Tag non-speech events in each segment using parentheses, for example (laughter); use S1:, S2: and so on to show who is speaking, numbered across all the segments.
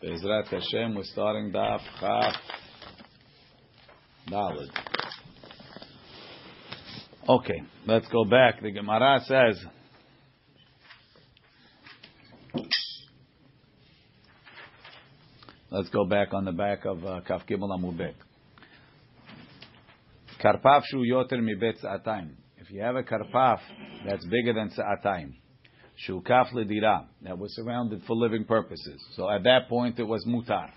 S1: Be'ezrat Hashem, we're starting Daf Chaf Dalid. Okay, let's go back. The Gemara says, let's go back on the back of uh, Kaf Gimel Amubet. Karpaf shu yoter mi bet. If you have a karpaf that's bigger than sa'atayim, shukaf ledira that was surrounded for living purposes. So at that point it was mutar.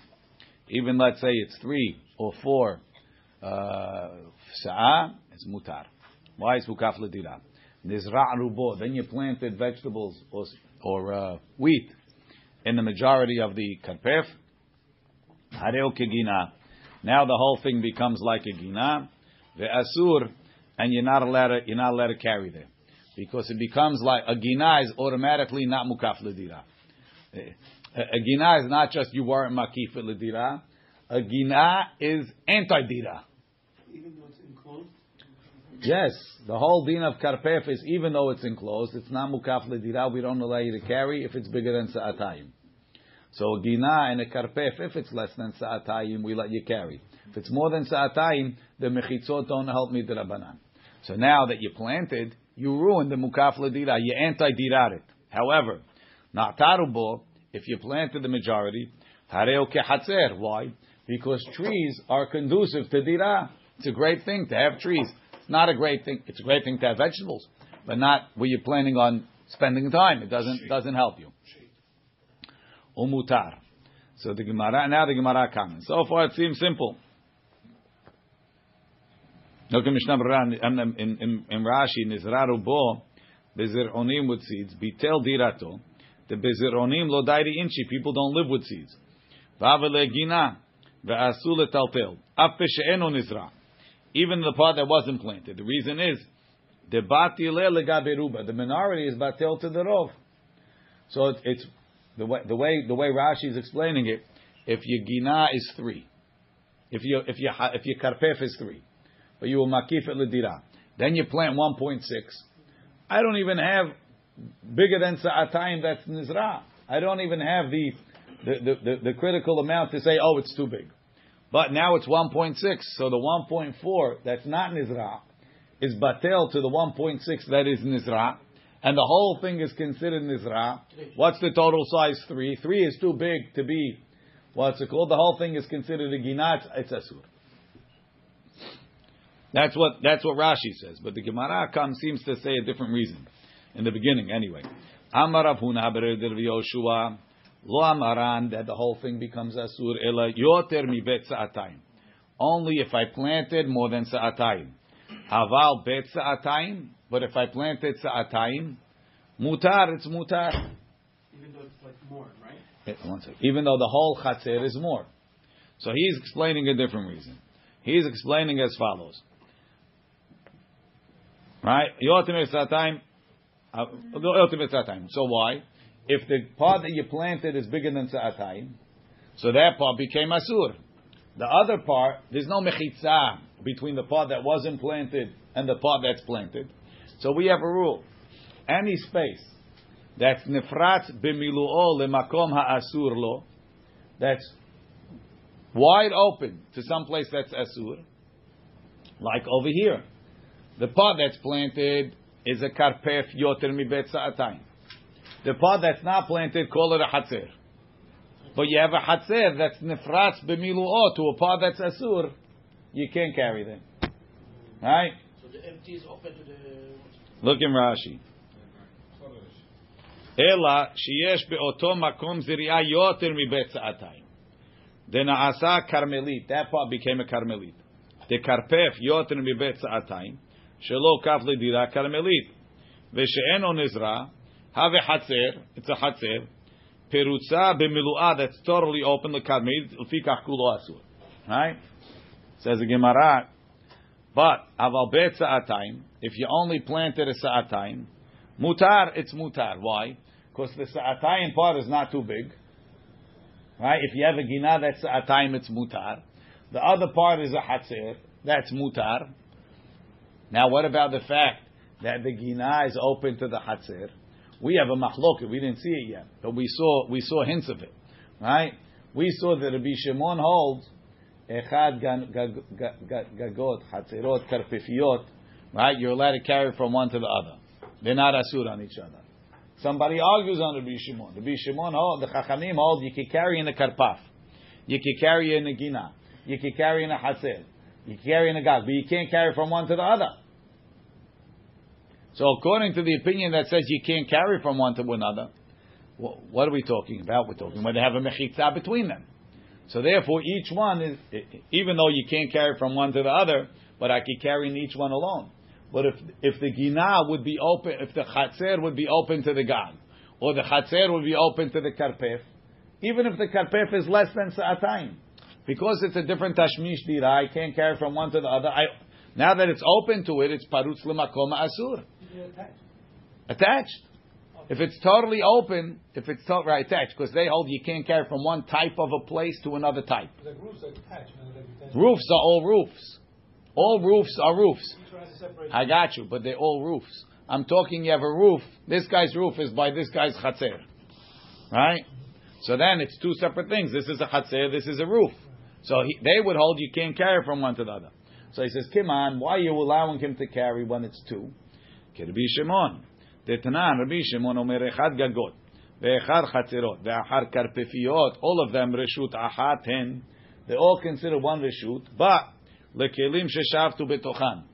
S1: Even let's say it's three or four uh, sa'ah, it's mutar. Why is hukaf ledira? Nizra' rubo. Then you planted vegetables or, or uh, wheat in the majority of the karpef. Hareo kegina. Now the whole thing becomes like a gina. The asur, and you're not allowed to, you're not allowed to carry there because it becomes like a gina is automatically not mukaf ledira. A gina is not just you weren't makif ledira. A gina is anti dira.
S2: Even though it's enclosed?
S1: Yes, the whole din of karpef is even though it's enclosed, it's not mukaf ledira. We don't allow you to carry if it's bigger than sa'atayim. So a gina and a karpef, if it's less than sa'atayim, we let you carry. If it's more than sa'atayim, the mechitzot don't help me the rabbanan. So now that you planted, you ruined the mukaf ledira. You anti-dirarit. However, na'tarubo, if you planted the majority, hareo kehatzer. Why? Because trees are conducive to dira. It's a great thing to have trees. It's not a great thing. It's a great thing to have vegetables, but not where you're planning on spending time. It doesn't doesn't help you. Umutar. So the Gemara now the Gemara comments. So far it seems simple. Look at Mishnah Berurah in, Rashi, Nizraru bo, bezironim with seeds, bitel dirato, the bezironim lo dairi inchi, people don't live with seeds. Vavele gina, ve'asu letaltel, af she'eno nizra. Even the part that wasn't planted. The reason is, the batile legaberuba, the minority is batel to the rov. So it, it's, the way, the way, the way Rashi is explaining it, if your gina is three, if your, if your, if your karpef is three, but you will makif it ledira. Then you plant 1.6. I don't even have bigger than sa'atayim that's nizra. I don't even have the the, the, the, the critical amount to say, oh, it's too big. But now it's 1.6, so the 1.4 that's not nizra is batel to the 1.6 that is nizra, and the whole thing is considered nizra. What's the total size? Three. Three is too big to be what's it called? The whole thing is considered a ginat. It's asur. That's what that's what Rashi says, but the Gemara comes seems to say a different reason in the beginning. Anyway, Amar Rav Huna Yoshua Lo Amaran that the whole thing becomes asur ela yoter mi bet sa'atayim. Only if I planted more than sa'atayim. Haval bet sa'atayim, but if I planted sa'atayim, mutar it's mutar.
S2: Even though it's like more, right?
S1: Even though the whole chatzir is more. So he's explaining a different reason. He's explaining as follows. Right? Uh, time. So why? If the part that you planted is bigger than sa'atayim, so that part became asur. The other part, there's no mechitza between the part that wasn't planted and the part that's planted. So we have a rule. Any space that's nifrat b'milu'o lemakom ha'asur lo, that's wide open to some place that's asur, like over here. The part that's planted is a karpef yoter mi bet sa'atayim. The part that's not planted, call it a hatzer. But you have a hatzer that's nefratz b'milu'o to a part that's asur, you can't carry them. Right?
S2: So the empty is open to the.
S1: Look in Rashi. Ela sheyesh be'oto makom ziri'ah yoter mi bet sa'atayim. The na'asa karmelit. That part became a karmelit. The karpef yoter mi bet sa'atayim. Shelo kaf ledira karmelit. Ve'she'eno nizra. Have hatzer. It's a hatzer. Perutza b'milu'ah. That's totally open. L'karmelit. L'fikach kulo asur. Right? Says the Gemara. But aval bet sa'atayim. If you only planted a sa'atayim, mutar. It's mutar. Why? Because the sa'atayim part is not too big. Right? If you have a gina that's sa'atayim, it's mutar. The other part is a hatzer. That's mutar. Now, what about the fact that the gina is open to the hatzer? We have a machloket. We didn't see it yet, but we saw we saw hints of it, right? We saw that Rabbi Shimon holds echad gagot, chatzerot, karpifiot, right? You're allowed to carry from one to the other. They're not asur on each other. Somebody argues on Rabbi Shimon. Rabbi Shimon hold, the Chachamim hold, you can carry in a karpaf. You can carry in a gina. You can carry in a hatzer. You can carry in a gag, but you can't carry from one to the other. So according to the opinion that says you can't carry from one to another, wh- what are we talking about? We're talking about they have a mechitza between them. So therefore, each one is, even though you can't carry from one to the other, but I can carry in each one alone. But if if the gina would be open, if the chatzer would be open to the gag, or the chatzer would be open to the karpef, even if the karpef is less than sa'atayim, because it's a different tashmish dira, I can't carry from one to the other. I, now that it's open to it, it's parutz l'makoma asur,
S2: attached.
S1: attached. If it's totally open, if it's to- right attached, because they hold you can't carry from one type of a place to another type.
S3: The roofs are attached. attached.
S1: Roofs are all roofs. All roofs are roofs.
S3: Each one has a separate.
S1: I got you, but they're all roofs. I'm talking. You have a roof. This guy's roof is by this guy's chatzer, right? So then it's two separate things. This is a chatzer. This is a roof. So he, they would hold you can't carry from one to the other. So he says, "Come on, why are you allowing him to carry when it's two? Rabbi Shimon, Tetanan, Rabbi Shimon omer echad gagot, ve'echad chatzerot, ve'achar karpefiot. All of them reshut achat hen. They all consider one reshut, but lekelim sheshavtu betochan.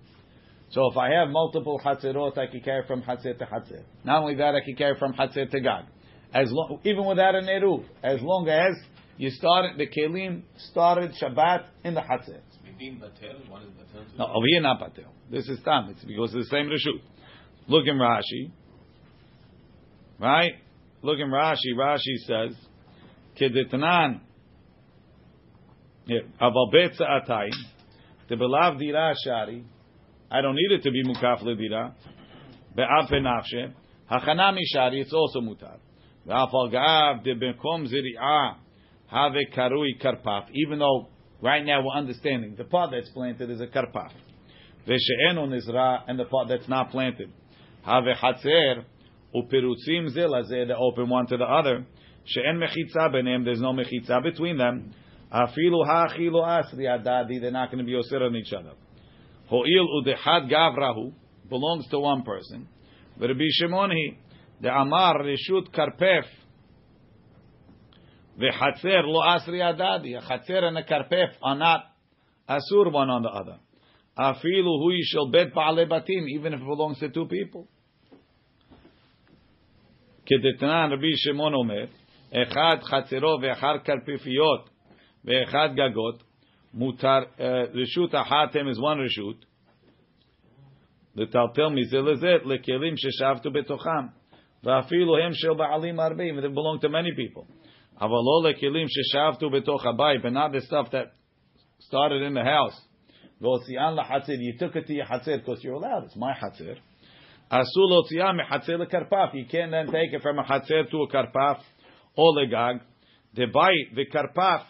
S1: So if I have multiple chatzerot, I can carry from chatzer to chatzer. Not only that, I can carry from chatzer to gag. As long, even without an eruv, as long as you started the kelim started Shabbat in the chatzer.
S4: Between Batel, one is Batel too.
S1: No, over here not patel. This is tam. It's because it's the same reshut. Look in Rashi, right? Look in Rashi. Rashi says, "Kedetnan." Yeah, aval atayim, tebelav dira shari. I don't need it to be mukaf ledira. Be'av penafshe. Hachana mishari. It's also mutar. Ve'af al gav de bekom ziri'ah have karui karpaf. Even though right now we're understanding the part that's planted is a karpaf. Ve'she'enu nizra and the part that's not planted. Have hatzer upirutzim zilazeh. They open one to the other. She'en mechitza benem. There's no mechitza between them. Afilu ha'achilu asri adadi. They're not going to be osir on each other. Ho'il udechad gavrahu belongs to one person. Rabbi Shimon he the amar reshut karpef lo asri adadi. A chatzer and a karpef are not asur one on the other. Afilu hu shall bet ba'ale batim even if it belongs to two people. כדתנן רבי שמעון אומר, אחד חצרו ואחר קרפיפיות ואחד גגות, מותר, רשות אחת הם is one רשות, לטלטל מזה לזה לכלים ששבתו בתוכם, ואפילו הם של בעלים הרבה, they belong to many people. אבל לא לכלים ששבתו בתוך הבית, but not the stuff that started in the house. V'otzian. You took it to your hatzer because you're allowed. It's my hatzer. Asul otziyah mehatzer lekarpaf. You can't then take it from a hatzer to a karpaf or bite the v'karpaf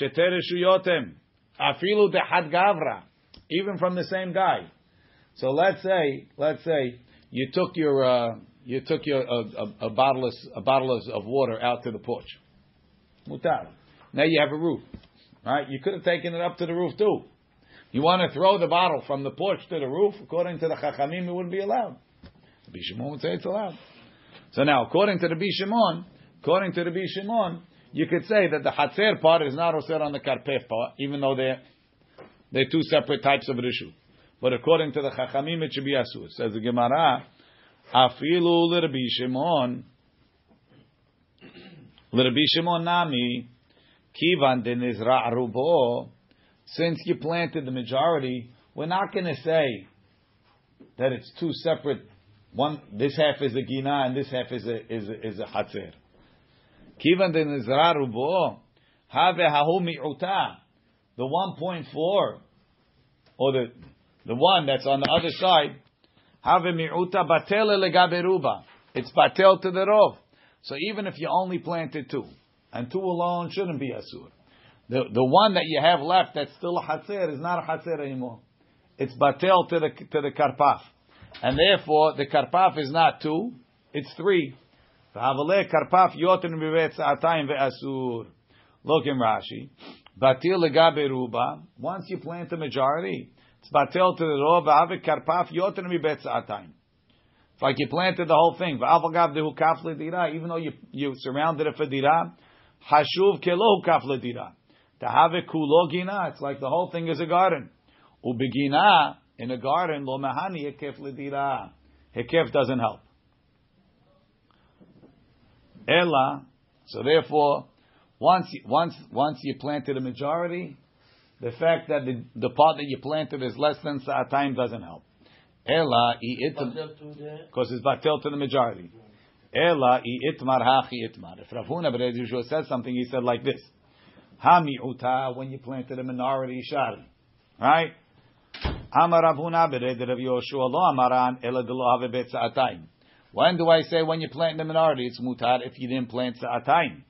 S1: sheter shuyotem Afilu dehad gavra. Even from the same guy. So let's say, let's say you took your uh, you took your a, a, bottle of, a bottle of water out to the porch. Mutar. Now you have a roof, right? You could have taken it up to the roof too. You want to throw the bottle from the porch to the roof? According to the Chachamim, it wouldn't be allowed. The Bishimon would say it's allowed. So now, according to the Bishimon, according to the Bishimon, you could say that the Hatzer part is not osir on the Karpef part, even though they're they're two separate types of Rishu. But according to the Chachamim, it should be asur. Says the Gemara, afilu l'Rabbi Shimon, l'Rabbi Shimon nami, kivan de nizra rubo. Since you planted the majority, we're not going to say that it's two separate. One, this half is a gina and this half is a is a, is a. Kivan de nizra rubo, have hahu mi'uta. The one point four, or the the one that's on the other side, have mi'uta batel legaberuba. It's batel to the rov. So even if you only planted two, and two alone shouldn't be asur. The the one that you have left that's still a hatzer is not a hatzer anymore. It's batel to the to the karpaf, and therefore the karpaf is not two, it's three. V'havaleh karpaf yotin sa'atayim ve'asur. Look in Rashi. Batil legabe ruba. Once you plant the majority, it's batil to the rov. V'ave karpaf yoter mi betzatayim. It's like you planted the whole thing. V'avagav dehu kaf ledira. Even though you you surrounded it for dira, hashuv kelo kaf ledira. To have it kulo gina, it's like the whole thing is a garden. Ubegina in a garden lo mahani hekef ledira. Hekef doesn't help. Ella. So therefore, once once once you planted a majority, the fact that the, the part that you planted is less than sa'atayim doesn't help. Ella because it's batel to the majority. Ella itmar hachi itmar. If Rav Huna said something, he said like this: Hamiuta when you planted a minority shari, right? Amar Rav Huna Bered Rav Yoshua lo amaran ela delo have bet sa'atayim. When do I say when you plant the minority it's mutar if you didn't plant sa'atayim?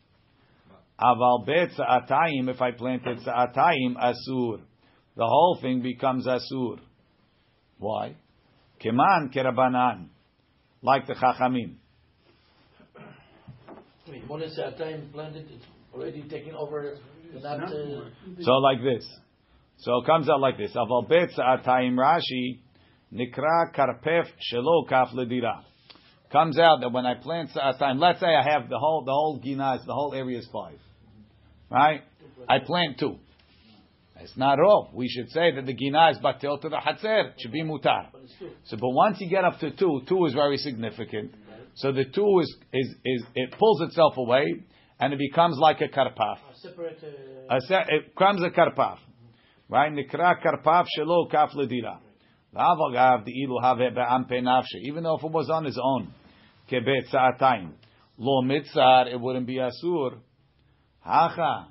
S1: Aval bet sa'atayim if I planted sa'atayim asur. The whole thing becomes asur. Why? Keman kerabanan, like the chachamim.
S5: Wait, One is at time planted, it's already taken over, not, uh,
S1: So like this. So it comes out like this. Aval bet sa'atayim Rashi nikra karpef shelo kaf ledira. Comes out that when I plant sa'atayim, let's say I have the whole the whole ginas, the whole area is five, right? I plant two. It's not all. We should say that the gina is batil to the hatzer. It should be mutar.
S5: but.
S1: So, but once you get up to two, two is very significant. So the two is is is it pulls itself away and it becomes like a karpaf.
S5: A separate, uh,
S1: A se- it becomes a karpaf, right? Nikra karpaf shelo kaf ledira. V'avagav the ilu have. Even though if it was on his own, lo mitzar, it wouldn't be asur. Hacha,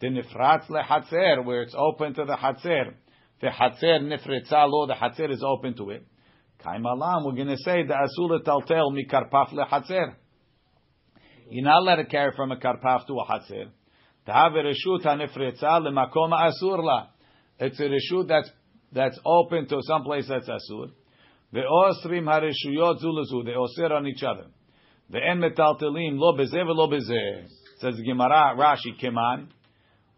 S1: the nifratz lehatzer, where it's open to the hatzer. The hatzer nifritza lo, the hatzer is open to it. Kaimalam, we're going to say the asur taltel mi karpaf lehatzer. You're not allowed to carry from a karpaf to a hatzer. To have a reshut hanifritza. It's a reshut that's that's open to some place that's asur. The osrim hareshuyot zulazu. They osir on each other. The en metaltelim lo bezeh lo bezeh. Says Gemara Rashi Keman.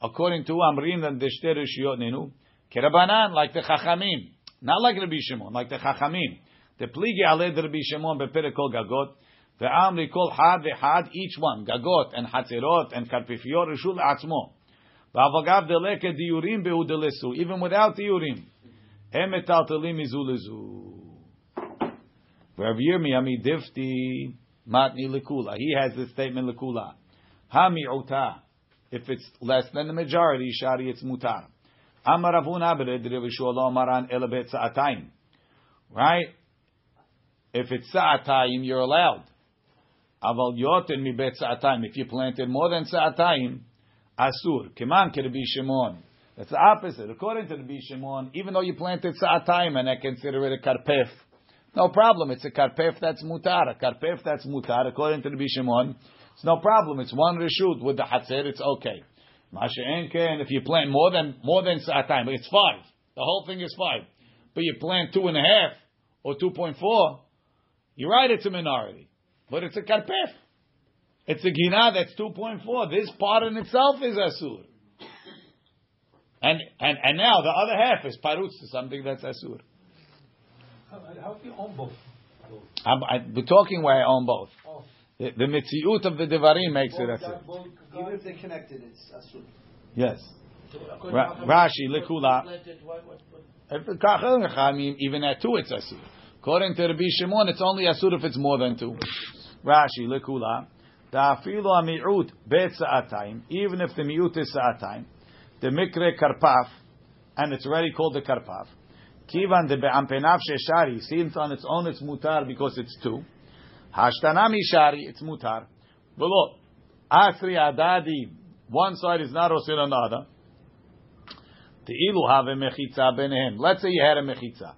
S1: According to Amrin and Deshte reshuyot nenu. Kerabanan like the Chachamim. Not like Rabbi Shimon, like the Chachamim. The pligi aled Rabbi Shimon beperikol gagot. The amri kol had vehad each one gagot and hatzerot and karpifiot reshul atzmo. V'avagav deleke diurim behu delesu even without diurim. Em metaltelim izu lezu. Rav Yirmiyah difti matni lekula. He has this statement lekula. Hami'uta. If it's less than the majority, shari it's mutar. Amar Ravuna bered Rav Shmuel Amaran elabet sa'atayim. Right? If it's sa'atayim, you're allowed. Aval yoten mi bet. If you planted more than sa'atayim, asur. Keman ke Rabbi Shimon. That's the opposite. According to Rabbi Shimon, even though you planted sa'atayim and I consider it a karpef, no problem. It's a karpef that's mutar. A karpef that's mutar, according to Rabbi Shimon, it's no problem. It's one reshut with the hatzer. It's okay. Masha Enken, if you plant more than more than sa'atayim, it's five. The whole thing is five. But you plant two and a half or two point four, you're right. It's a minority, but it's a karpef. It's a gina that's two point four. This part in itself is asur. And, and and now the other half is parutz to something that's asur.
S3: How, how do you own both? both?
S1: I'm, I, we're talking where I own both.
S3: Oh.
S1: The, the mitziut of the devarim makes it
S3: Both
S1: asur.
S3: both
S2: Even if they're connected, it's asur.
S1: Yes.
S5: so
S1: Ra- Rashi,
S5: what-
S1: Likula. even at two, it's asur. According to Rabbi Shimon, it's only asur if it's more than two. Rashi, lekula, da'afilu ami'ut bet even if the mi'ut is sa'atayim, the mikre karpaf, and it's already called the karpaf, kivan de be'ampenav sheshari, since on its own it's mutar because it's two, hashtanami shari, it's mutar, below, asri adadi, one side is not osir on the other. Let's say you had a mechitza.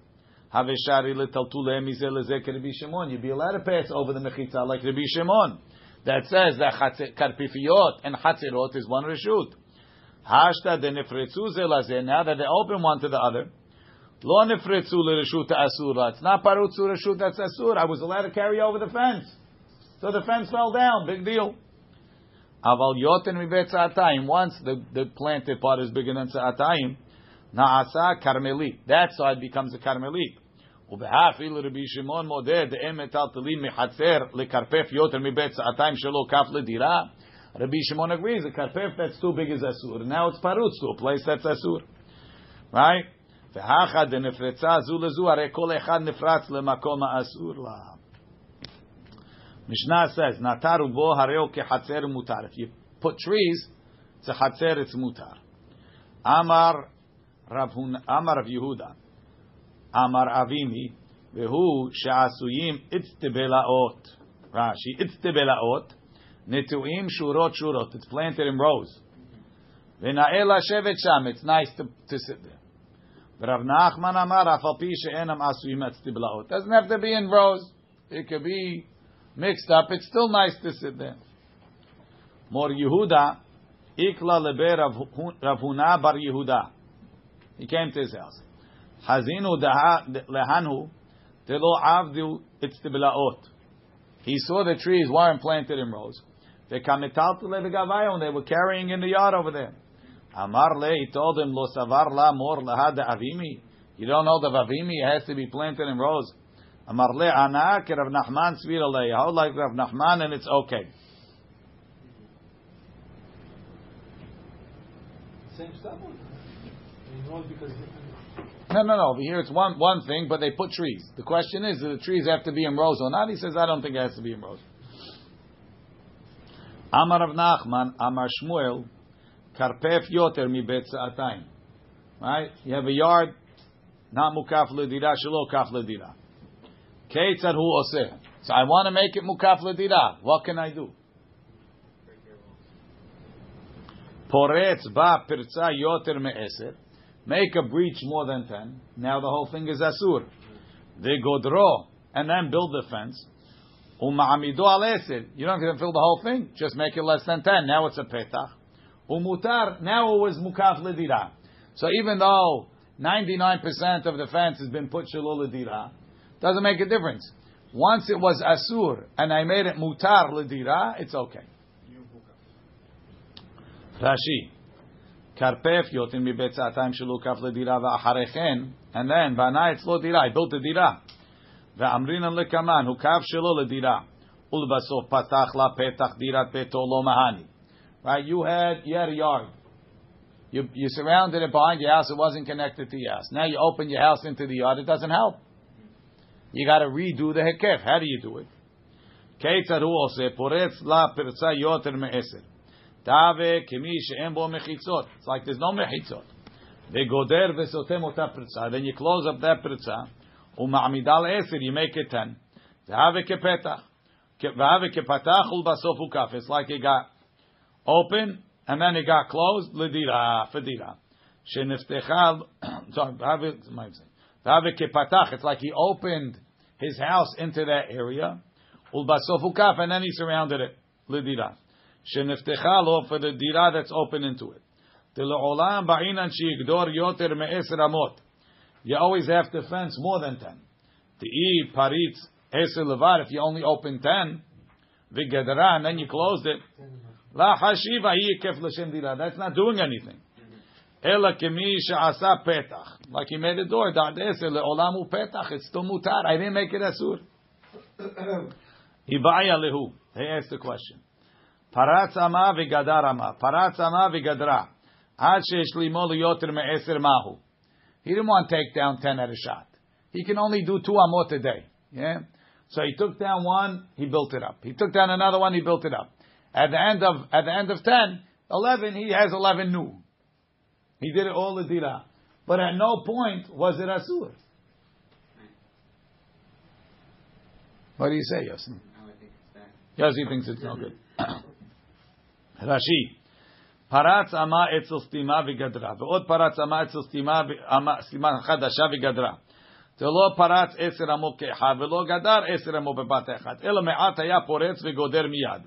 S1: Have shari letaltule mizel lezek Rabbi Shimon. You'd be allowed to pass over the mechitza like Rabbi Shimon. That says that karpifiot and chatzirot is one reshut. Hashta de nefretzu zelazeh. Now that they open one to the other. Lo nefretzu lereshut asura. It's not parutzu reshut that's asur. I was allowed to carry over the fence. So the fence fell down. Big deal. Aval yoten mibet sa'atayim. Once the, the planted part is bigger than sa'atayim, na'asa karmelit. That side becomes a karmelit. ובהאפיל רבי שמעון מודה דאם מטלטלים מחצר לקרפף יותר מבית סעתיים שלו כף לדירה. Rabbi Shimon agrees, a karpef that's too big is asur. Now it's parutz to a place that's asur. Right? והאחד דנפרצה זו לזו, הרי כל אחד נפרץ למקום האסור לה. Mishnah says, נטר ובו הרי הוא כחצר מותר. If you put trees, it's a חצר, it's mutar. אמר רב, אמר רב יהודה, Amar Avimi, Vehu Sha'asuyim Itztebelaot. Rashi, Itztebelaot, Netuim Shurot Shurot. It's planted in rows. Venaela Shevet Sham. It's nice to, to sit there. Rav Nachman Amar Afal Pi She'enam Asuyim Itztebelaot. Doesn't have to be in rows. It could be mixed up. It's still nice to sit there. Mor Yehuda, Ikla Lebe Rav Bar Yehuda. He came to his house. Hazinu avdu itztiblaot. He saw the trees weren't planted in rows. They came to kametaltu levigavayon. They were carrying in the yard over there. Amar le, he told him lo savar la mor avimi. You don't know the avimi has to be planted in rows. Amar le ana Rav Nachman svir alei. Hold like Rav Nachman and it's okay.
S3: Same stuff.
S1: No, no, no. Over here it's one one thing, but they put trees. The question is, do the trees have to be in rows or not? He says, I don't think it has to be in rows. Amar Rav Nachman, Amar Shmuel, Karpef Yoter mi bet sa'atayim. Right? You have a yard, not mukaf ledira, shelo kaf ledira. Keitzad hu oseh. So I want to make it mukaf ledira. What can I do? Poretz ba pirza yoter me'eser. Make a breach more than ten. Now the whole thing is asur. They godro and then build the fence. Uma'amido al eser. You don't have to fill the whole thing. Just make it less than ten. Now it's a petach. Umutar. Now it was mukaf ledira. So even though 99% of the fence has been put shalol ledira, doesn't make a difference. Once it was asur and I made it mutar ledira, it's okay. Rashi. Karpef yotin mibet sa'atayim shelo kaf ledira va'acharechen, and then bana etzlo dira, I built a dira. Ve'amrinan lekaman, hu kaf shelo ledira. Ulbasof patach la petach dirat beto lo mahani. Right, you had, you had a yard. You, you surrounded it behind your house, it wasn't connected to your house. Now you open your house into the yard, it doesn't help. You got to redo the hekef. How do you do it? Keitzad hu oseh, poretz la perza yoter me'eser. Tave kemi she'en bo mechitzot. It's like there's no mechitzot. Vegoder vesotem ota perza. Then you close up that perza. Uma'amidal eser, you make it ten. Tave kepetach. Vave kepatach ulbasof ukaf. It's like it got open and then it got closed. Ledira, fedira. Sheneftechal, (coughs) sorry, vave kepatach. It's like he opened his house into that area. Ulbasof ukaf, and then he surrounded it. Ledira. Sheneftechal lo for the dira that's open into it. Til'olam ba'inan she'igdor yoter me'eser amot. You always have to fence more than ten. Ti'i paritz eser levar. If you only open ten, v'gedera, and then you closed it. La hashiva hi kef l'shem dira. That's not doing anything. Ela kemi she'asa petach. Like he made a door. Da'ad eser le'olam u petach. It's still mutar. I didn't make it asur. Ibaya lehu. He asked the question. Paratz ama v'gadar ama. Paratz ama v'gadra. Ad she'esh limo liyoter me'eser mahu. He didn't want to take down ten at a shot. He can only do two amot a day. Yeah? So he took down one, he built it up. He took down another one, he built it up. At the end of at the end of 10, 11, he has 11 new. He did it all the dira. But at no point was it asur. What do you say, Yossi? Yossi thinks it's no good. (coughs) (coughs) Rashi. פרץ אמה אצל סתימה וגדרה, ועוד פרץ אמה אצל סתימה, סתימה חדשה וגדרה. זה לא פרץ עשר אמו כאחד, ולא גדר עשר אמו בבת אחת, אלא מעט היה פורץ וגודר מיד.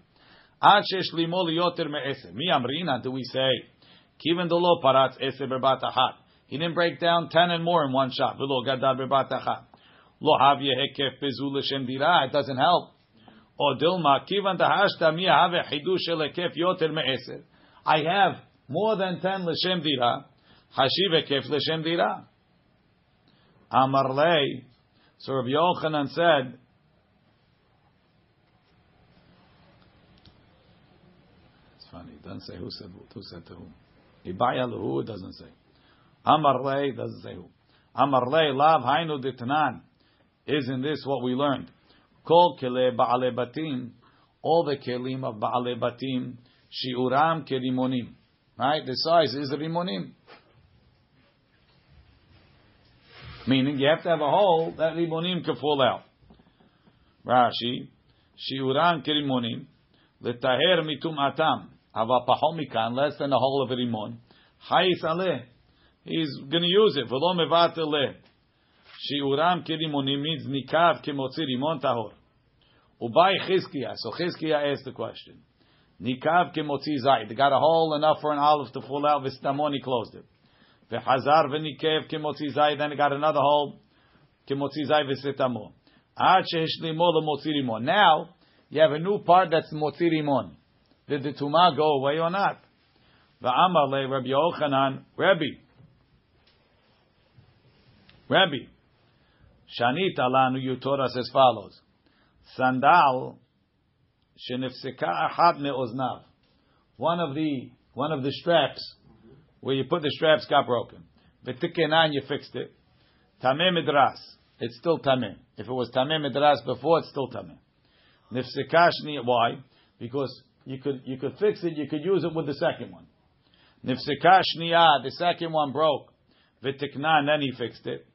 S1: עד שהשלימו ליותר מעשר. מי אמרינא, do we say, כיוון דלא פרץ עשר בבת אחת. He didn't break down ten and more in one shot, ולא גדר בבת אחת. לא הביא היקף בזו לשם דירה, it doesn't help. Or Dilma, kivan tahashta have elekef yoter me'eser. I have more than ten l'shem dira. hashive ekef l'shem dira. Amar lei. So Rabbi Yochanan said, It's funny, it doesn't say who said, who said to whom. Ibaya who doesn't say. Amar lei doesn't say who. Amar lei lav hainu ditanan. Isn't this what we learned? Kol kele ba'ale batim. All the kelim of ba'ale batim. Shiuram kerimonim. Right? The size is rimonim. Meaning you have to have a hole that rimonim can fall out. Rashi. Shiuram kerimonim. Letaher mitum atam. Hava pahomikan. Less than a hole of a rimon. Hayis aleh. He's going to use it. V'lo mevate leh. Shiuram kirimonim means nikav kimotzi rimon tahor. Ubai Chizkiah. So Chizkiah asked the question. Nikav kimotzi zayit. They got a hole enough for an olive to fall out. V'stamon, he closed it. V'chazar v'nikev kimotzi zayit. Then he got another hole. Kimotzi zayit v'setamo. Ad sheheshlimo lemotzi rimon. Now, you have a new part that's motzi rimon. Did the tumah go away or not? V'amar le Rabbi Yochanan. Rabbi. Rabbi. Shanit alanu, you taught us as follows. Sandal shenifseka ahad me'oznav. One of the one of the straps where you put the straps got broken. V'tikenan, you fixed it. Tameh midras. It's still tameh. If it was tameh midras before, it's still tameh. Nifseka shni. Why? Because you could you could fix it. You could use it with the second one. Nifseka shniya. The second one broke. V'tiknan. Then he fixed it.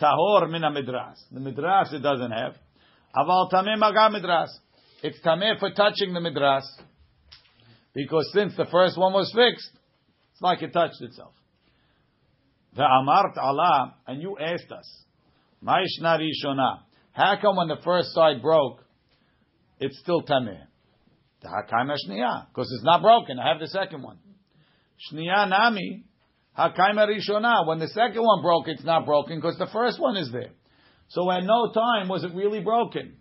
S1: Tahor mina midras. The midras it doesn't have. Aval tameh maga midras. It's tameh for touching the midras. Because since the first one was fixed, it's like it touched itself. The amart Allah, and you asked us, Ma'ishna rishona. How come when the first side broke, it's still tameh? The because it's not broken. I have the second one. Shniya nami, hakayma rishona. When the second one broke, it's not broken because the first one is there. So at no time was it really broken.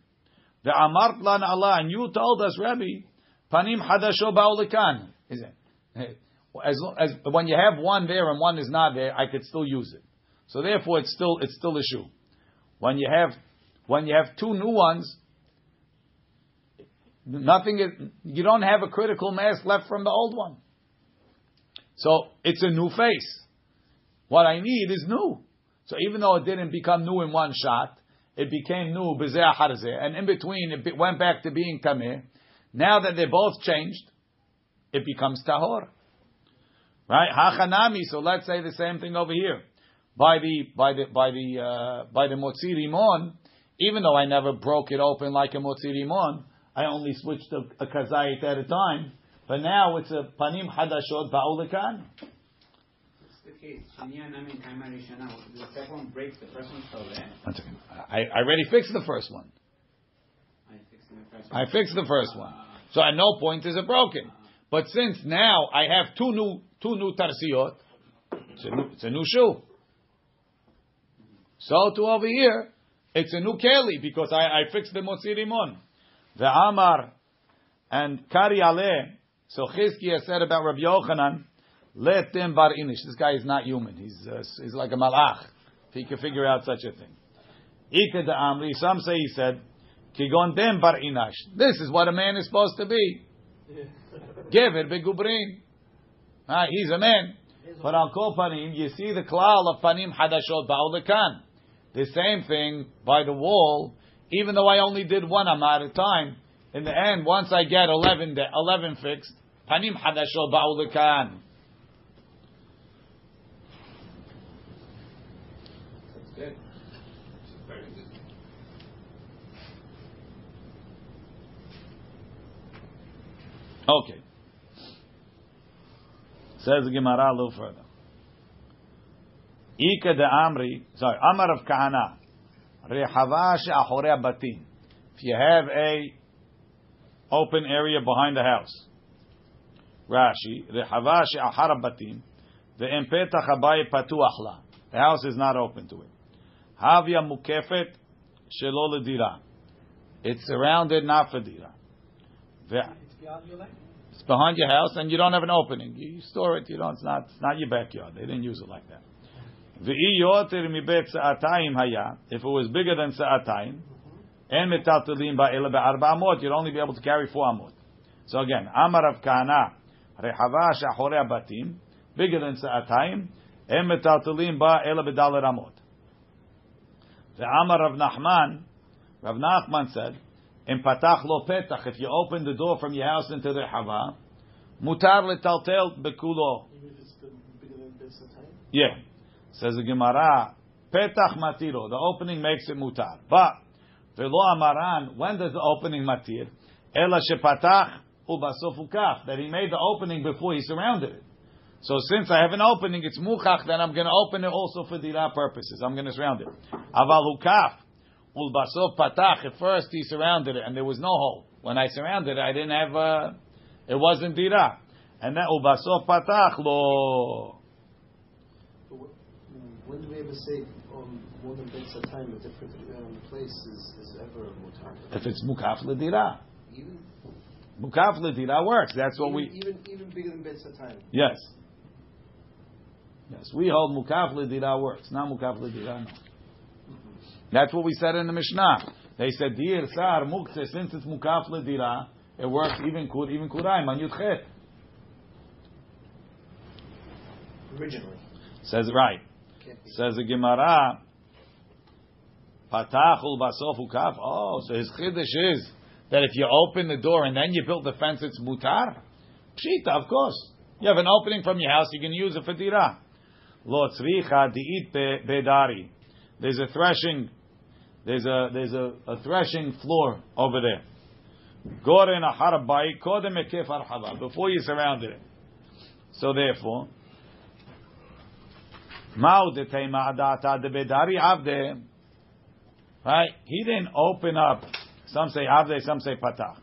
S1: The amart lan Allah, and you told us, Rabbi, panim hadasho ba'olikan. Is it? As, as when you have one there and one is not there, I could still use it. So therefore, it's still it's still a shoe. When you have when you have two new ones, nothing you don't have a critical mass left from the old one. So it's a new face. What I need is new. So even though it didn't become new in one shot, it became new b'zeh harzeh, and in between it went back to being tameh. Now that they both changed, it becomes tahor. Right? Hachanami. So let's say the same thing over here. By the by the by the uh, by the motzi rimon, even though I never broke it open like a motzi rimon, I only switched a, a kazayit at a time. But now it's a panim hadashot ba'ulikan.
S6: The case. Shania Nami Kaima Rishana. The second one breaks, the first there.
S1: One second. I, I already fixed the first one.
S6: I fixed the first one.
S1: I fixed the first one. So at no point is it broken. But since now I have two new two new tarsiyot, it's a new, it's a new shoe. So to over here, it's a new keli because I, I fixed the motzi rimon. The Amar and Kari Ale. So Chizkiah said about Rabbi Yochanan, let them bar inish. This guy is not human. He's uh, he's like a malach. If he can figure out such a thing. Ika Amri. Some say he said, Kigon dem bar inash. This is what a man is supposed to be. (laughs) Gever begubrin. Ah, he's a man. But on kol panim, you see the klal of panim hadashot ba'ulekan. The same thing by the wall. Even though I only did one amount at a time, in the end, once I get 11, de- 11 fixed, panim hadashot ba'ulekan.
S6: That's good.
S4: Very good.
S1: Okay. Says the Gemara a little further. Ika de Amri, sorry, Amar of Kahana. Rehava she'achore batim. If you have a open area behind the house. Rashi, Rehava she'achar batim. Ve'em petach habayit patuach la. The house is not open to it. Havya mukefet shelo ledira. It's surrounded not for dira.
S3: It's beyond your land.
S1: It's behind your house, and you don't have an opening. You, store it. You don't. It's not. It's not your backyard. They didn't use it like that. Ve'i yoter mibet sa'atayim haya. If it was bigger than sa'atayim, en metaltelim ba'ela be'arba amot, you'd only be able to carry four amot. So again, Amar of Kana, rehava shachorei batim, bigger than sa'atayim, en metaltelim ba'ela be'daler amot. Ve'amar Rav Nachman, Rav Nachman said, in patach lo petach, if you open the door from your house into the hava, mutar letaltel bekulo.
S2: Even if it's bigger than this time.
S1: Yeah. Says the Gemara, petach matiro. The opening makes it mutar. But, velo amaran, when does the opening matir? Ela shepatach ubasof ukaf. That he made the opening before he surrounded it. So since I have an opening, it's muchach, then I'm going to open it also for dira purposes. I'm going to surround it. Aval. Ulbasov patach. At first he surrounded it and there was no hole. When I surrounded it, I didn't have. Uh, it wasn't dira. And then ulbasov patach lo.
S7: When do we ever say um, more than bits at time, a different um, place is, is ever mutar?
S1: If it's mukaf ledira,
S7: Even,
S1: mukaf ledira works. That's what
S7: even,
S1: we.
S7: even even bigger than bits at time.
S1: Yes. Yes, we hold mukaf ledira works. Not mukaf ledira. No. That's what we said in the Mishnah. They said dir sar mukse since it's mukaf ledira, it works even kur even kuraim on yudchet.
S7: Originally.
S1: Says right. Says the Gemara. Patachul basof ukaf. Oh, so his chiddush is that if you open the door and then you build the fence, it's mutar. Pshita, of course. You have an opening from your house, you can use it for dira. Lo tzricha diit bedari. There's a threshing. There's a there's a, a threshing floor over there. Goren aharabai kodem ekef arhava. Before you surrounded it. So therefore, Mao bedari avde. Right? He didn't open up. Some say avde, some say patach.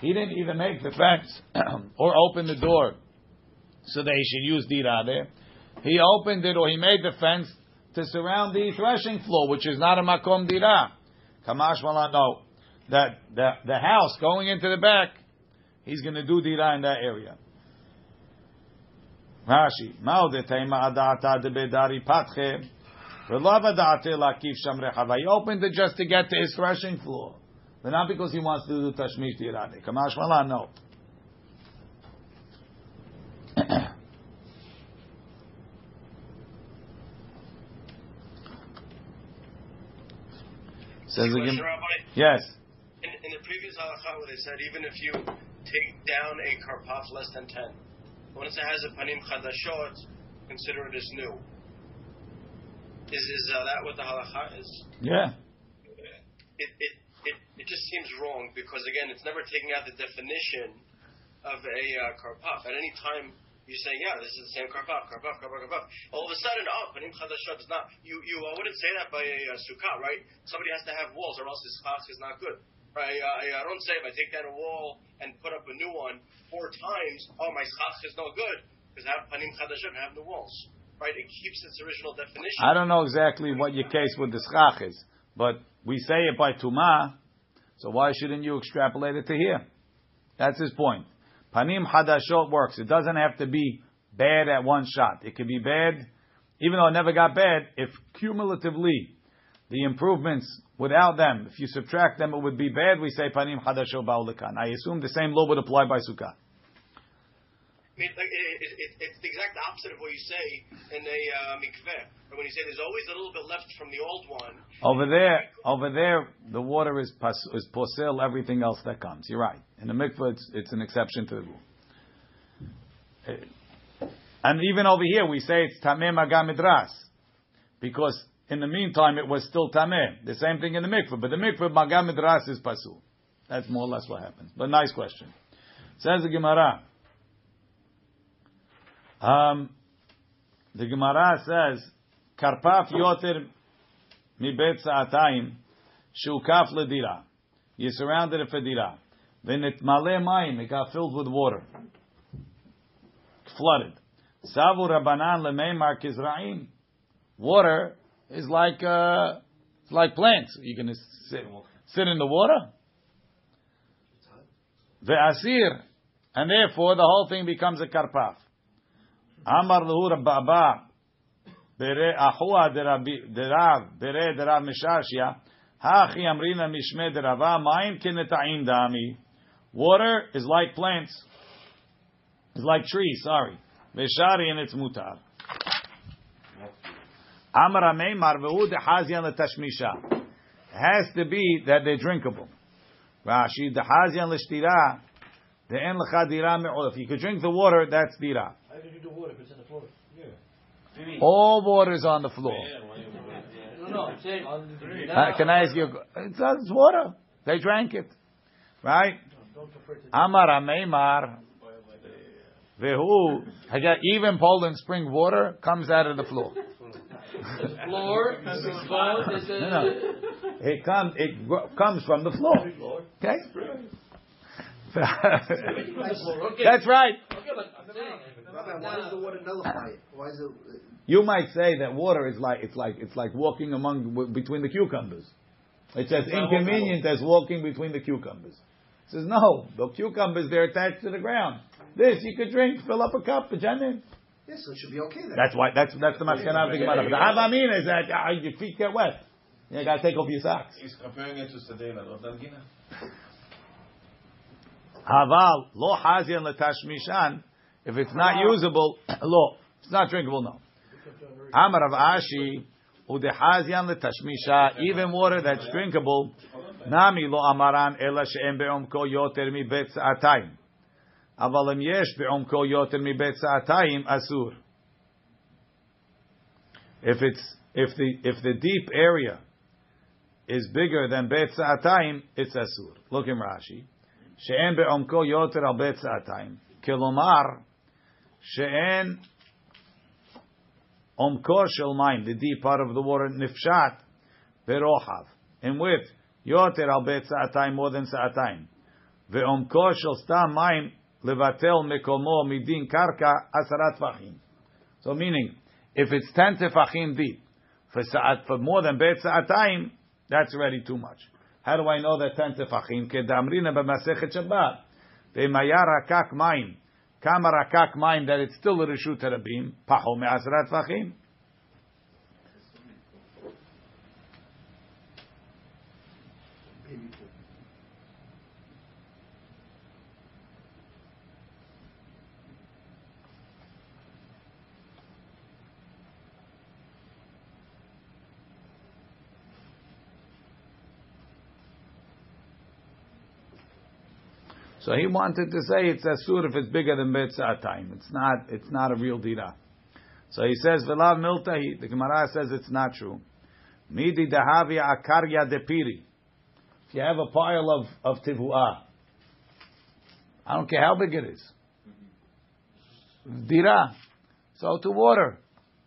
S1: He didn't either make the fence (clears throat) or open the door so he should use dira there. He opened it or he made the fence to surround the threshing floor, which is not a makom dira. Kamash Malan, no. That the, the house going into the back, he's going to do dira in that area. Rashi, Mao de tema adata de bedari patche. Lakif sham rechava. He opened it just to get to his threshing floor. But not because he wants to do tashmish dirade. Kamash malan, no. Says again.
S8: Question,
S1: Yes.
S8: In, in the previous halacha, where they said even if you take down a karpaf less than 10, once it has a panim chadashot, consider it as new. Is, is uh, that what the halacha is?
S1: Yeah.
S8: It, it, it, it just seems wrong because, again, it's never taking out the definition of a uh, karpaf. At any time, you say, yeah, this is the same karpaf, karpaf, karpaf, karpaf. All of a sudden, oh, panim chadashot is not. You, you uh, wouldn't say that by a uh, sukkah, right? Somebody has to have walls, or else this chach is not good. Right? Uh, I don't say if I take down a wall and put up a new one four times, oh, my chach is no good because I have panim chadashot, I have new walls. Right? It keeps its original definition.
S1: I don't know exactly what your case with the schach is, but we say it by tuma, so why shouldn't you extrapolate it to here? That's his point. Panim hadashot works. It doesn't have to be bad at one shot. It could be bad, even though it never got bad, if cumulatively the improvements without them, if you subtract them, it would be bad. We say panim hadashot ba'ulikan. I assume the same law would apply by sukkah.
S8: Mean, like, it, it, it, it's the exact opposite of what you say in a uh, mikveh. When you say there's always a little bit left from the old one.
S1: Over there, over there, the water is pas, is posel everything else that comes. You're right. In the mikveh, it's, it's an exception to the rule. Eh, And even over here, we say it's tameh magamidras, because in the meantime it was still tameh. The same thing in the mikveh, but the mikveh magamidras is pasul. That's more or less what happens. But nice question. Says the Gemara. Um, the Gemara says, "Karpaf yoter mibet sa'atayim shukaf ledira." You surrounded it for dira. Then it male mayim. It got filled with water, flooded. Savu rabanan lemeimar kizraim. Water is like uh, it's like plants. You're gonna sit, sit in the water. The asir, and therefore the whole thing becomes a karpaf. Amar bere ahua derav bere derav mishashia hachi amrina mishme derava kineta'im dami. Water is like plants, is like trees. Sorry, veshari and it's mutar. Amar dehazian letashmisha. Has to be that they're drinkable. Rashi dehazian. De'en lecha dira me'ol. If you could drink the water, that's dira.
S5: How can you do water if it's in the floor? Yeah.
S1: All water is on the floor.
S5: No, no, I'm saying.
S1: Uh, can I ask you? It's, uh, it's water. They drank it, right?
S5: Don't prefer.
S1: Amar ameimar. Vehu. Even Poland spring water comes out of the floor.
S5: There's floor, there's a.
S1: No, no. It comes. It gro- comes from the floor. (laughs)
S5: Floor.
S1: Okay.
S5: Okay.
S1: That's right.
S5: Okay, but I'm saying.
S7: Rabbi, why does the water nullify it? Why is it?
S1: You might say that water is like it's like it's like walking among w- between the cucumbers. It's as inconvenient as walking between the cucumbers. It says no, the cucumbers they're attached to the ground. This you could drink, fill up a cup, Janin.
S7: Yes, so it should be okay then.
S1: That's why that's that's the maskana of the Gemara. But the Havamin is that uh, your feet get wet. You gotta take off your socks.
S4: He's comparing it to Sedela, not Dalgina.
S1: Haval lo hazian letashmishan. If it's not usable, (clears throat) lo, it's not drinkable. No. Amar of Ashi udehazian letashmisha. Even water that's drinkable. Nami lo amaran ela she'em be'omko yoter mi bet sa'atayim. אבל אם יש בעומקו יותר מבית סעתיים, אסור. If it's if the if the deep area is bigger than bet sa'atayim, it's asur. Look in Rashi. שאין בעומקו יותר על בית סעתיים. כלומר, she'en omko shel mine the deep part of the water, nifshat verohav, and with yoter al bet sa'atayim, more than sa'atayim. Ve'omko shel stam mine levatel mekomo midin karka asarat fachim. So meaning, if it's 10 tefachim deep, for, sa'at, for more than bet sa'atayim, that's already too much. How do I know that 10 tefachim? Kedamrina b'masechet Shabbat. Ve'mayar hakak mine. Kama rakak mind that it's still a reshut harabim, paho
S7: me'asrat vachim.
S1: So he wanted to say it's a asur if it's bigger than bet sa'atayim. It's not, it's not a real dira. So he says, v'lav miltahi. The Gemara says it's not true. Midi dahavi akarya depiri. If you have a pile of, of tivu'ah, I don't care how big it is. Dira. So to water.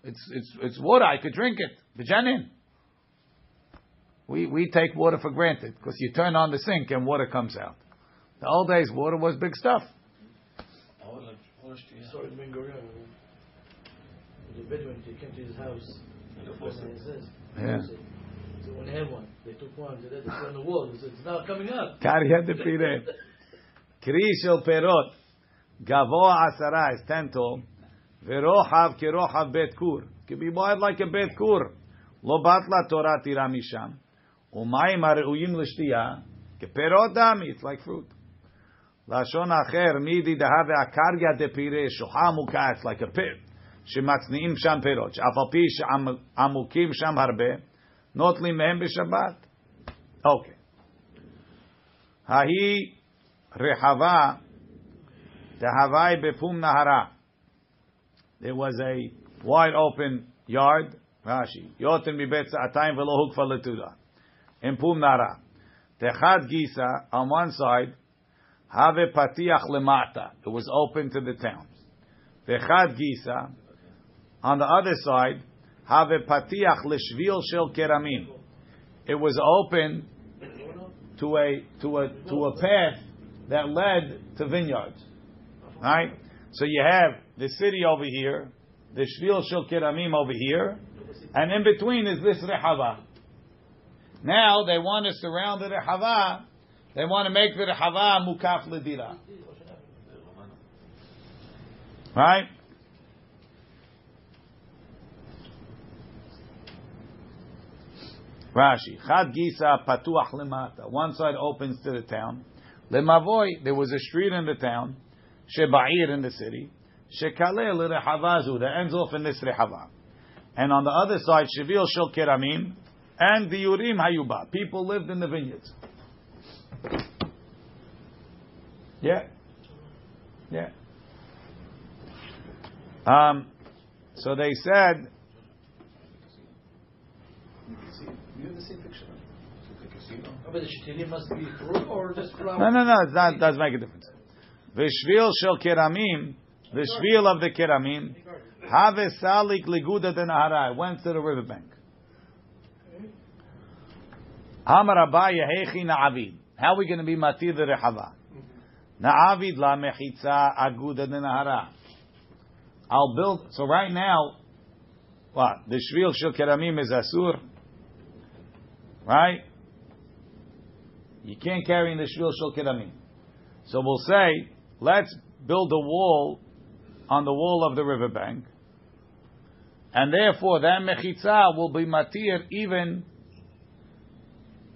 S1: It's, it's, it's water. I could drink it. B'janin. We, we take water for granted because you turn on the sink and water comes out. The old days, water was big stuff.
S5: You saw it in Ben Gurion. The Bedouin, they came to his house. And the first thing he says.
S1: Yeah.
S5: So when they had one, they took one, they let it put on the wall. He said, it's not coming up.
S1: Karya de pire. Kri shel perot. Gavoa asara is ten tall. Verohav kerohav bet kur. Can be wide like a bet kur. Lo batla Torah tira misham. Umayim hareuyim l'shtiya. Keperot dami. It's like fruit. Lashon acher midi dehave akarya de pire. Shoha muka. It's like a pit. שמצניעים שם פירות, שאף על פי שעמוקים שם הרבה, נוטלים מהם בשבת. אוקיי. ההיא רחבה, דהווי בפום נהרה. There was a wide open yard, Rashi, יותר מבית סעתיים ולא הוקפה לתודה. In פום נהרה. תחד גיסה, on one side, have patiach lemata. It was open to the towns. Vechad gisa. On the other side, have patiach leshvil shel keramim. It was open to a to a to a path that led to vineyards. Right. So you have the city over here, the shvil shel keramim over here, and in between is this rehava. Now they want to surround the rehava they want to make the rehava mukaf ledira. Right? Rashi, Chad Gisa Patuach Lemata. One side opens to the town. Lemavoy, there was a street in the town. Sheba'ir in the city. Shekaleh Lerehavazu, that ends off in this rehava. And on the other side, Shevil Shel Keramim and the Urim Hayuba. People lived in the vineyards. Yeah. Yeah. Um, so they said,
S7: You have the
S5: But must be flour?
S1: no, no, no, it not, does make a difference. Vishvil shel keramim, the shvil of the keramim, have salik liguda de nahara. Went to the riverbank. Amar Abaye hechi na'avid. How are we going to be matir the rehava? Na'avid la mechitza aguda de nahara. I'll build. So right now, what the shvil shel keramim is asur, right? You can't carry in the shvil shel keramim. So we'll say, let's build a wall on the wall of the riverbank, and therefore that mechitza will be matir even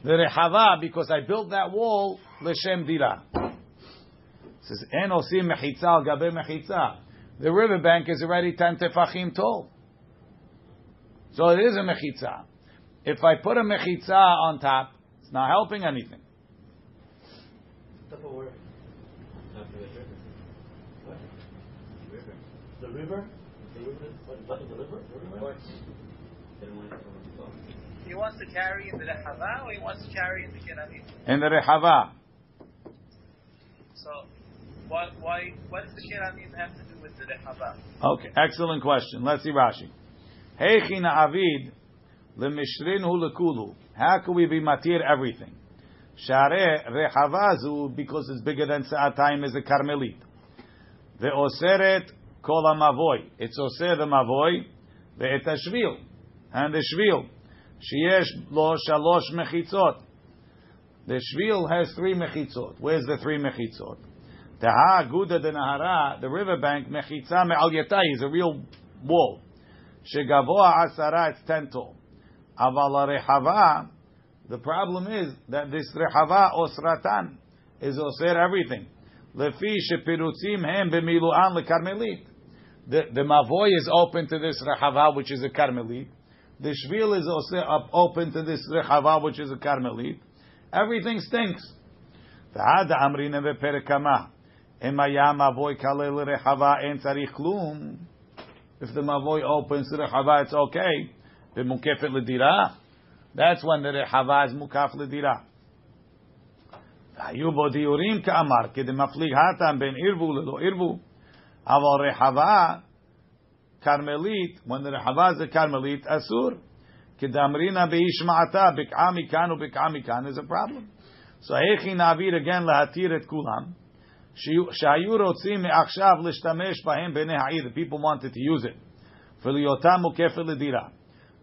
S1: the rehava because I built that wall l'shem dira. It says en osim mechitza al gabe mechitza. The riverbank is already ten tefachim tall, so it is a mechitza. If I put a mechitza on top, it's not helping anything.
S5: Top of where? What? The river? The river? What, top of the river? The river?
S9: He wants to carry in the Rehava or he wants to carry in the Keramim?
S1: In the rehava,
S9: So, why, why, what does the Keramim have to do with the Rehava?
S1: Okay, excellent question. Let's see Rashi. Heichina avid lemishrinhu lekulu. How can we be matir everything? Share rehavazu because it's bigger than sa'atayim is a karmelit. Ve'oseret kol mavoy. It's oser the mavoy The etashvil and the shvil. Sheyesh lo shalosh mechitzot. The shvil has three mechitzot. Where's the three mechitzot? Taha Guda de Nahara, the riverbank, Mechitza Me'al Yatai, is a real wall. Shegavoa Asara, it's ten tall. Aval Rehava, the problem is that this Rehava Osratan is Oser everything. Lefi Shepirutzim Hem Bemiluan LeKarmelit. The, the Mavoy is open to this Rehava, which is a Karmelit. The shvil is also up open to this rechava, which is a karmelit. Everything stinks. If the mavoi opens the rechava, it's okay. במוקפת לדira. That's when the rechava is mukaf לדira. היו בו דיורים כאמר, כדמפליג הטעם בין ערבו ללא ערבו. אבל רחבה, Karmelit, when the Rehava is a karmelit, Asur. Kedamrina beishma'ata, bik'a mikan u bik'a is a problem. So Hechi Navir again lahatir et kulam. שהיו רוצים מעכשיו להשתמש בהם בעיני העיר, the people wanted to use it, ולהיותם מוקפת לדירה.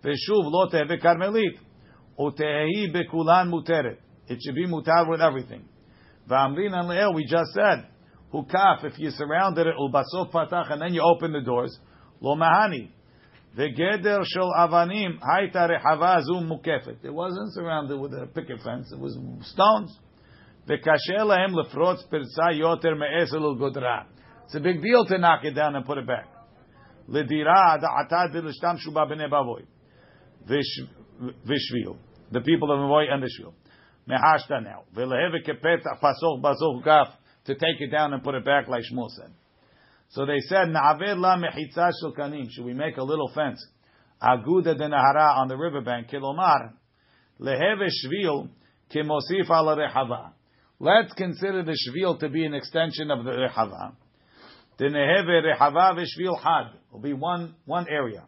S1: ושוב, לא תהווה bekarmelit. ותהי בכולן מותרת. It should be mutar with everything. ואמרינן לאל, we just said, hukaf, if you surrounded it, ובסוף patach, and then you open the doors, לא מהני. וגדר של אבנים הייתה רחבה זו מוקפת. It wasn't surrounded with a picket fence, it was stones. וקשה להם לפרוץ פרצה יותר מעשר לגודרה. It's a big deal to knock it down and put it back. לדירה דעתה דלשתמשו בה בני בבוי. ושביל. The people of Mavoy and the Shvil. Mehashta now. ולהבה כפתח פסוך בסוך כף to take it down and put it back like Shmuel said. So they said, Na'aved la mechitza. Should we make a little fence? Aguda de Nahara on the riverbank. Kilomar. Leheve shvil kimosif ala rehava. Let's consider the shvil to be an extension of the rehava. The neheve rehava v'shvil had will be one one area.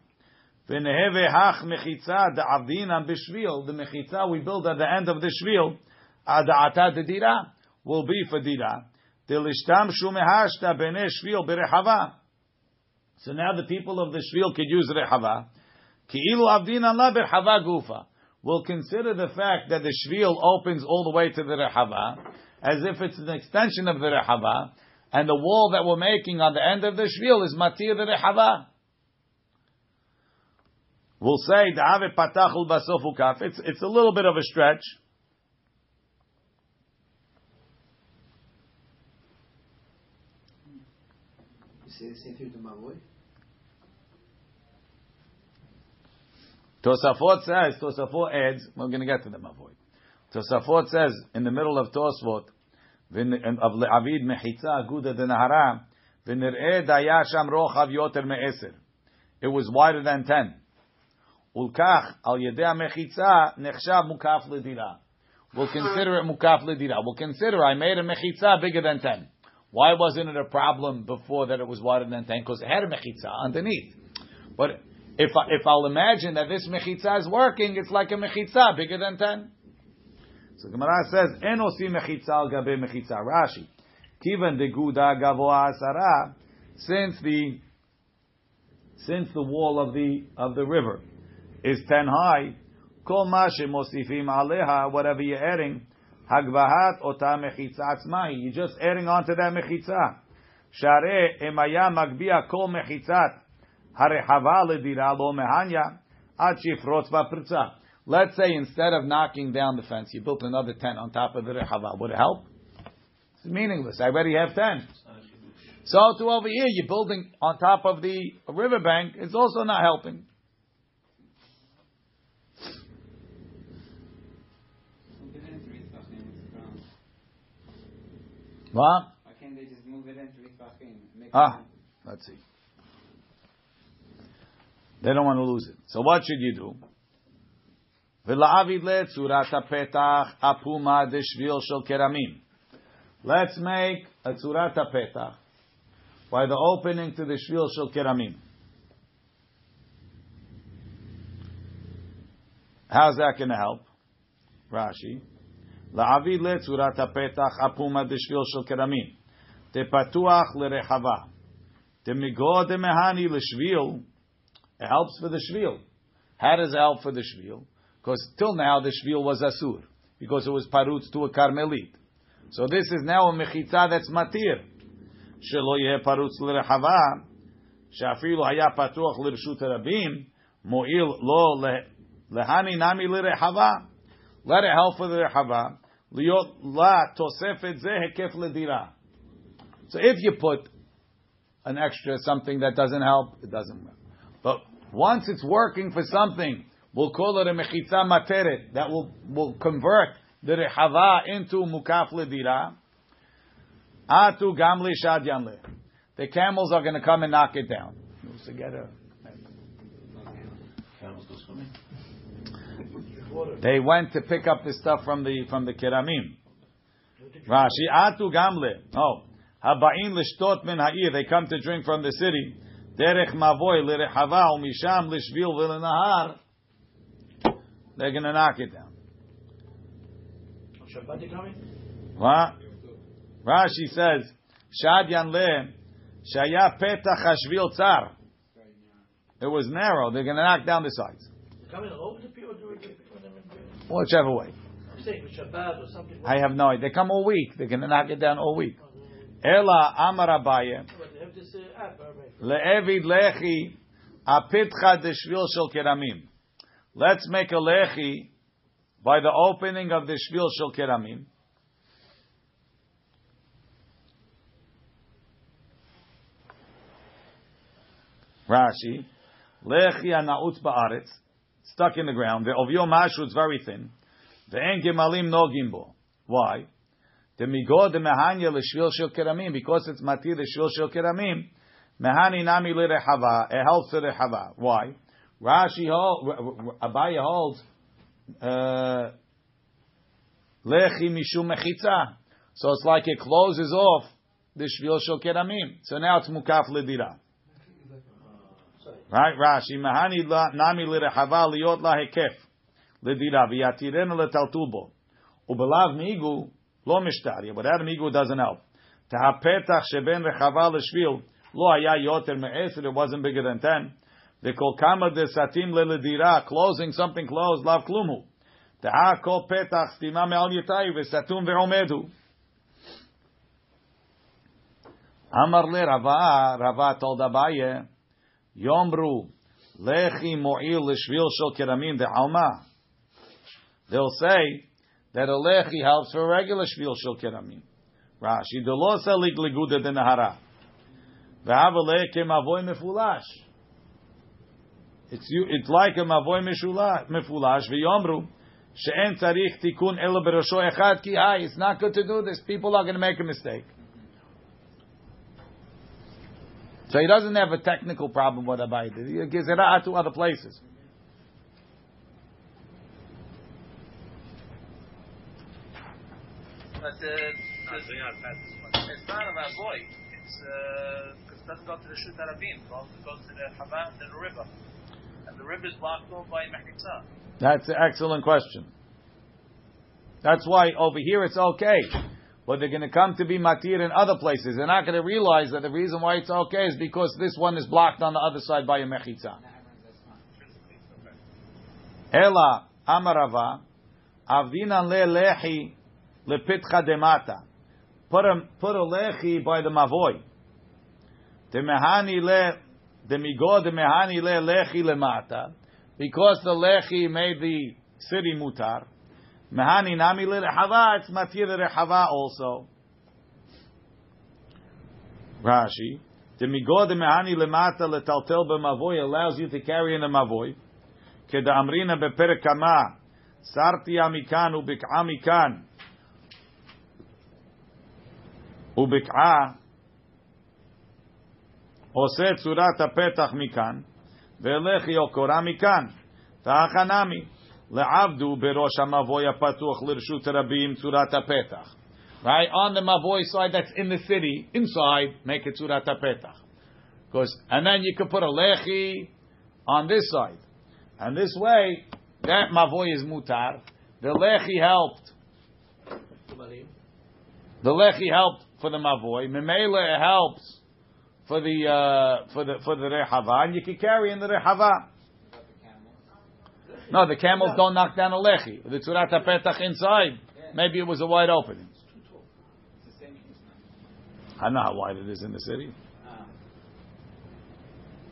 S1: V'neheve hach mechitza da'avdinan b'shvil. The mechitza we build at the end of the shvil, ada'ata de dira, will be for dira. B'nei shvil berehava. So now the people of the shvil could use rehava. Ki'ilu avdinan la berehava gufa. will consider the fact that the shvil opens all the way to the rehava as if it's an extension of the rehava, and the wall that we're making on the end of the shvil is matir the rehava. We'll say. It's it's a little bit of a stretch.
S7: With the Mavoy?
S1: Tosafot says, Tosafot adds, we're going to get to the Mavoy. Tosafot says, in the middle of Tosfot, of Le'avid mechitza aguda denahara, v'nir'eh daya sham rochav yoter me'eser. It was wider than ten. Ulkach al yedei mechitza nechshav mukaf ledira. We'll consider it mukaf ledira. We'll consider I made a mechitza bigger than ten. Why wasn't it a problem before that it was wider than ten? Because it had a mechitza underneath. But if I, if I'll imagine that this mechitza is working, it's like a mechitza bigger than ten. So Gemara says, "En osi mechitza al gabe mechitza." Rashi, kivan deguda gavoa asara. Since the since the wall of the of the river is ten high, kol ma mosifim aleha, whatever you're adding, hagvahat ota mechitza atzmai. You're just adding on to that mechitza. Share emaya magbia kol mechitzat harehava ledira lo mehanya shifrotz ba'pritza. Let's say instead of knocking down the fence, you built another tent on top of the rehava. Would it help? It's meaningless. I already have ten. So to over here, you're building on top of the riverbank. It's also not helping.
S6: Move it in three tefachim, what's the problem?
S1: What?
S6: Why can't they just move it into
S1: Ah, let's see. They don't want to lose it. So what should you do? Let's make a tzurat petach by the opening to the shvil shel keramim. How's that going to help? Rashi. להביא לצורת הפתח הפומה בשביל של כרמים. דפתוח לרחבה. דמגו דמהני לשביל. It helps for the shvil. How does it help for the shvil? Because till now the shvil was asur because it was parut to a karmelit. So this is now a mechitza that's matir. שלא יהיה פרוץ לרחבה, שאפילו היה פתוח לרשות הרבים, מועיל לא להני נמי לרחבה. Let it help for the רחבה. Liot la tosefet ze hekef ledira. So if you put an extra something that doesn't help, it doesn't work. But once it's working for something, we'll call it a mechitza materet, that will, will convert the rehava into mukaf ledira. Atu gamli shad. The camels are going to come and knock it down. Forget it. They went to pick up the stuff from the from the keramim. Rashi atu gamle. Oh, haba'in lishtot min ha'ir. They come to drink from the city. Derech mavoy lirechava umisham lishvil v'lenahar. They're going to knock it down.
S5: Shabbat you coming?
S1: What? Rashi says, Shad yanle shaya petach hashvil tsar. It was narrow. They're going to knock down the sides.
S5: Coming over the people do it when they're in the-
S1: Whichever way.
S5: I'm saying with Shabbat or something.
S1: I have no idea. They come all week. They're going to knock it down all week. Oh, Ela amar Abaye.
S5: But they have this app, ah, all right.
S1: Le'evid lechi apitcha deshvil shel keramim. Let's make a lechi by the opening of the shvil shel keramim. Rashi, lechi anaut ba'aretz, stuck in the ground. The ovyo mashu is very thin. The gemalim no gimbo. Why? The migo the mehanya l'shvil shel keramim because it's matir the shvil shel keramim. Mehani nami l'rehava. It helps the rehava. Why? Rashi holds uh, lechi mishum mechitza. So it's like it closes off the shvil shel keramim. So now it's mukaf ledira. Right? Rashi, Mahani nami lirehava liot lahekef. ledira viyatirenu letaltubo. Ubelav migu lo mishtaria. Without migu doesn't help. Tehapetach sheben rehava leshvil lo haya yoter meesir. It wasn't bigger than 10. The kolkama de satim leledira. Closing something closed. Lav klumu. Taha kol petach stima me'al yitai vesatum ve'omedu. Amar le Rava, Rava told Abaye, Yomru lechi mo'il l'shvil shel keramim de'alma. They'll say that a lechi helps for a regular shvil shel keramim. Rashi delo selig liguda denahara. Ve'av lechi mavoy mefulash. It's, it's like a mavoy mefulash ve'yomru she'en tzarich tikun ela berosho echad ki It's not good to do this. People are going to make a mistake. So he doesn't have a technical problem with Abaye. He gives it out to other places.
S9: But uh, it's not about boy. It's because it doesn't go to the Shut Arabim. It goes- it goes to the Hava and the river. And the river is blocked off by Mechitza.
S1: That's an excellent question. That's why over here it's okay. But they're going to come to be matir in other places. They're not going to realize that the reason why it's okay is because this one is blocked on the other side by a mechitza. Ela amarava avdina le lehi lepitcha demata. Put a put a lechi by the mavoy. Demehani le demigo demehani le lechi lemata. Because the lechi made the city mutar. Mehani nami le rehava. It's matir rehava also. Rashi. Demigo demehani lemata letaltel b'mavoy allows you to carry in a mavoy. כדאמרינא בפרק כמה, סרטיה מכאן ובקעה מכאן, ובקעה עושה צורת הפתח מכאן, ולחי או קורה מכאן, תחא Le'avdu berosh ha'mavoy ha'patuch lirshut rabim tzurat ha'petach. Right? On the mavoy side that's in the city, inside, make it tzurat ha'petach. Because, and then you can put a lechi on this side. And this way, that mavoy is mutar. The lechi helped. The lechi helped for the mavoy. Memele helps for the uh, for the for the rehava, and you can carry in the rehava. No, the camels don't knock down a lechi. The tzurat petach inside. Maybe it was a wide opening. I don't know how wide it is in the city.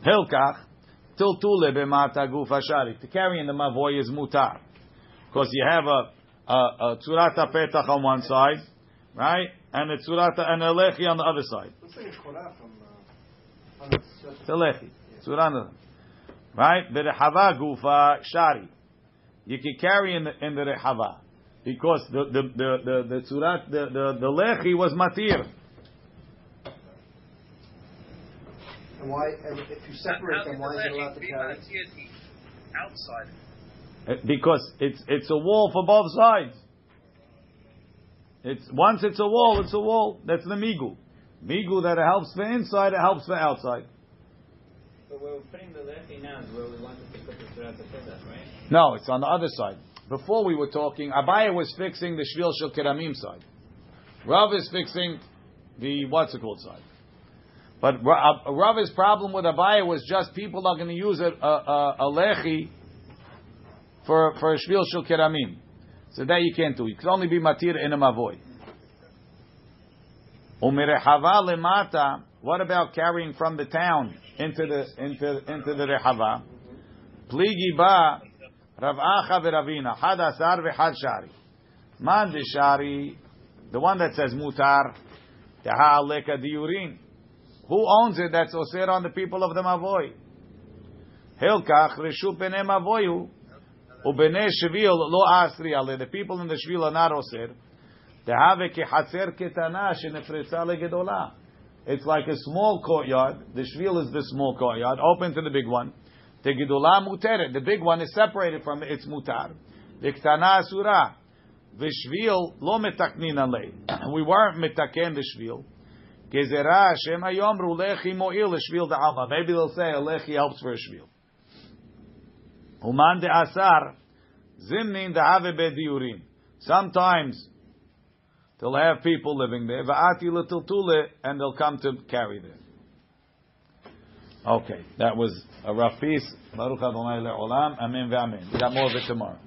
S1: Hilkach. Tiltule b'mata gufa shari. To carry in the mavoy is mutar. Because you have a, a, a tzurata petach on one side, right? And a tzurata and a lechi on the other side.
S7: Looks like a from. Uh,
S1: It's a lechi. Tzurana. Right? The rehava gufa shari. You can carry in the, in the rehava. Because the, the, the, the, the tzurat, the, the, the lechi was matir.
S7: And why? And if you separate them, why is it allowed to carry?
S9: outside?
S1: Because it's it's a wall for both sides. It's once it's a wall, it's a wall. That's the migu. Migu that it helps for inside, it helps for outside. No, it's on the other side. Before we were talking, Abaye was fixing the Shvil Shel Keramim side. Rav is fixing the what's it called side. But uh, Rav's problem with Abaye was just people are going to use a, a, a, a lechi for for a Shvil Shel Keramim. So that you can't do. You can only be matir in a mavoy. Umirehava lemata. What about carrying from the town into the into into the rehava? Pligi ba Rav Acha v'Ravina had asar v'had shari. Man shari, the one that says mutar, teha leka diurin. Who owns it? That's osir on the people of the mavoy. Hilkach reshu b'nei mavoyu. Ubene shvil lo asri ale. The people in the shvil are not osir. It's like a small courtyard. The shvil is the small courtyard, open to the big one. The gedola muteret. The big one is separated from it. It's mutar. The ktana asura. The shvil lo metaknin alei. We weren't metaken the shvil. Gezerah Hashem hayomru lechi mo'il shvil da'alma. Maybe they'll say a lechi helps for a shvil. Uman de asar zimnin da'ave bediurim. Sometimes they'll have people living there. Va'ati letiltule, and they'll come to carry there. Okay, that was a rough piece. Baruch Adonai le'olam. Amen ve'amen. We got more of it tomorrow.